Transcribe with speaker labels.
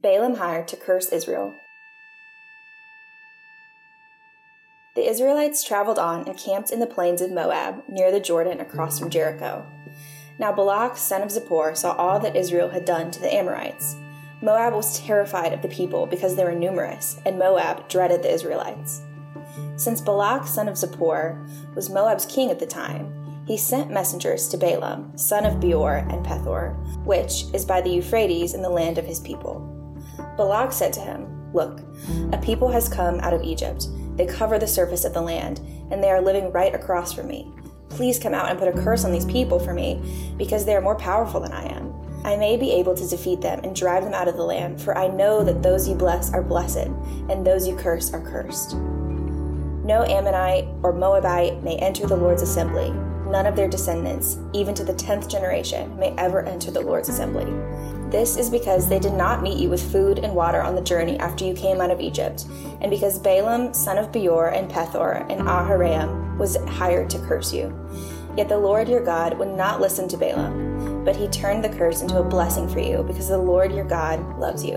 Speaker 1: Balaam hired to curse Israel. The Israelites traveled on and camped in the plains of Moab, near the Jordan across from Jericho. Now Balak, son of Zippor, saw all that Israel had done to the Amorites. Moab was terrified of the people because they were numerous, and Moab dreaded the Israelites. Since Balak, son of Zippor, was Moab's king at the time, he sent messengers to Balaam, son of Beor and Pethor, which is by the Euphrates in the land of his people. Balak said to him, Look, a people has come out of Egypt. They cover the surface of the land, and they are living right across from me. Please come out and put a curse on these people for me, because they are more powerful than I am. I may be able to defeat them and drive them out of the land, for I know that those you bless are blessed, and those you curse are cursed. No Ammonite or Moabite may enter the Lord's assembly. None of their descendants, even to the tenth generation, may ever enter the Lord's assembly. This is because they did not meet you with food and water on the journey after you came out of Egypt, and because Balaam, son of Beor, and Pethor, and Aharaim, was hired to curse you. Yet the Lord your God would not listen to Balaam, but he turned the curse into a blessing for you, because the Lord your God loves you.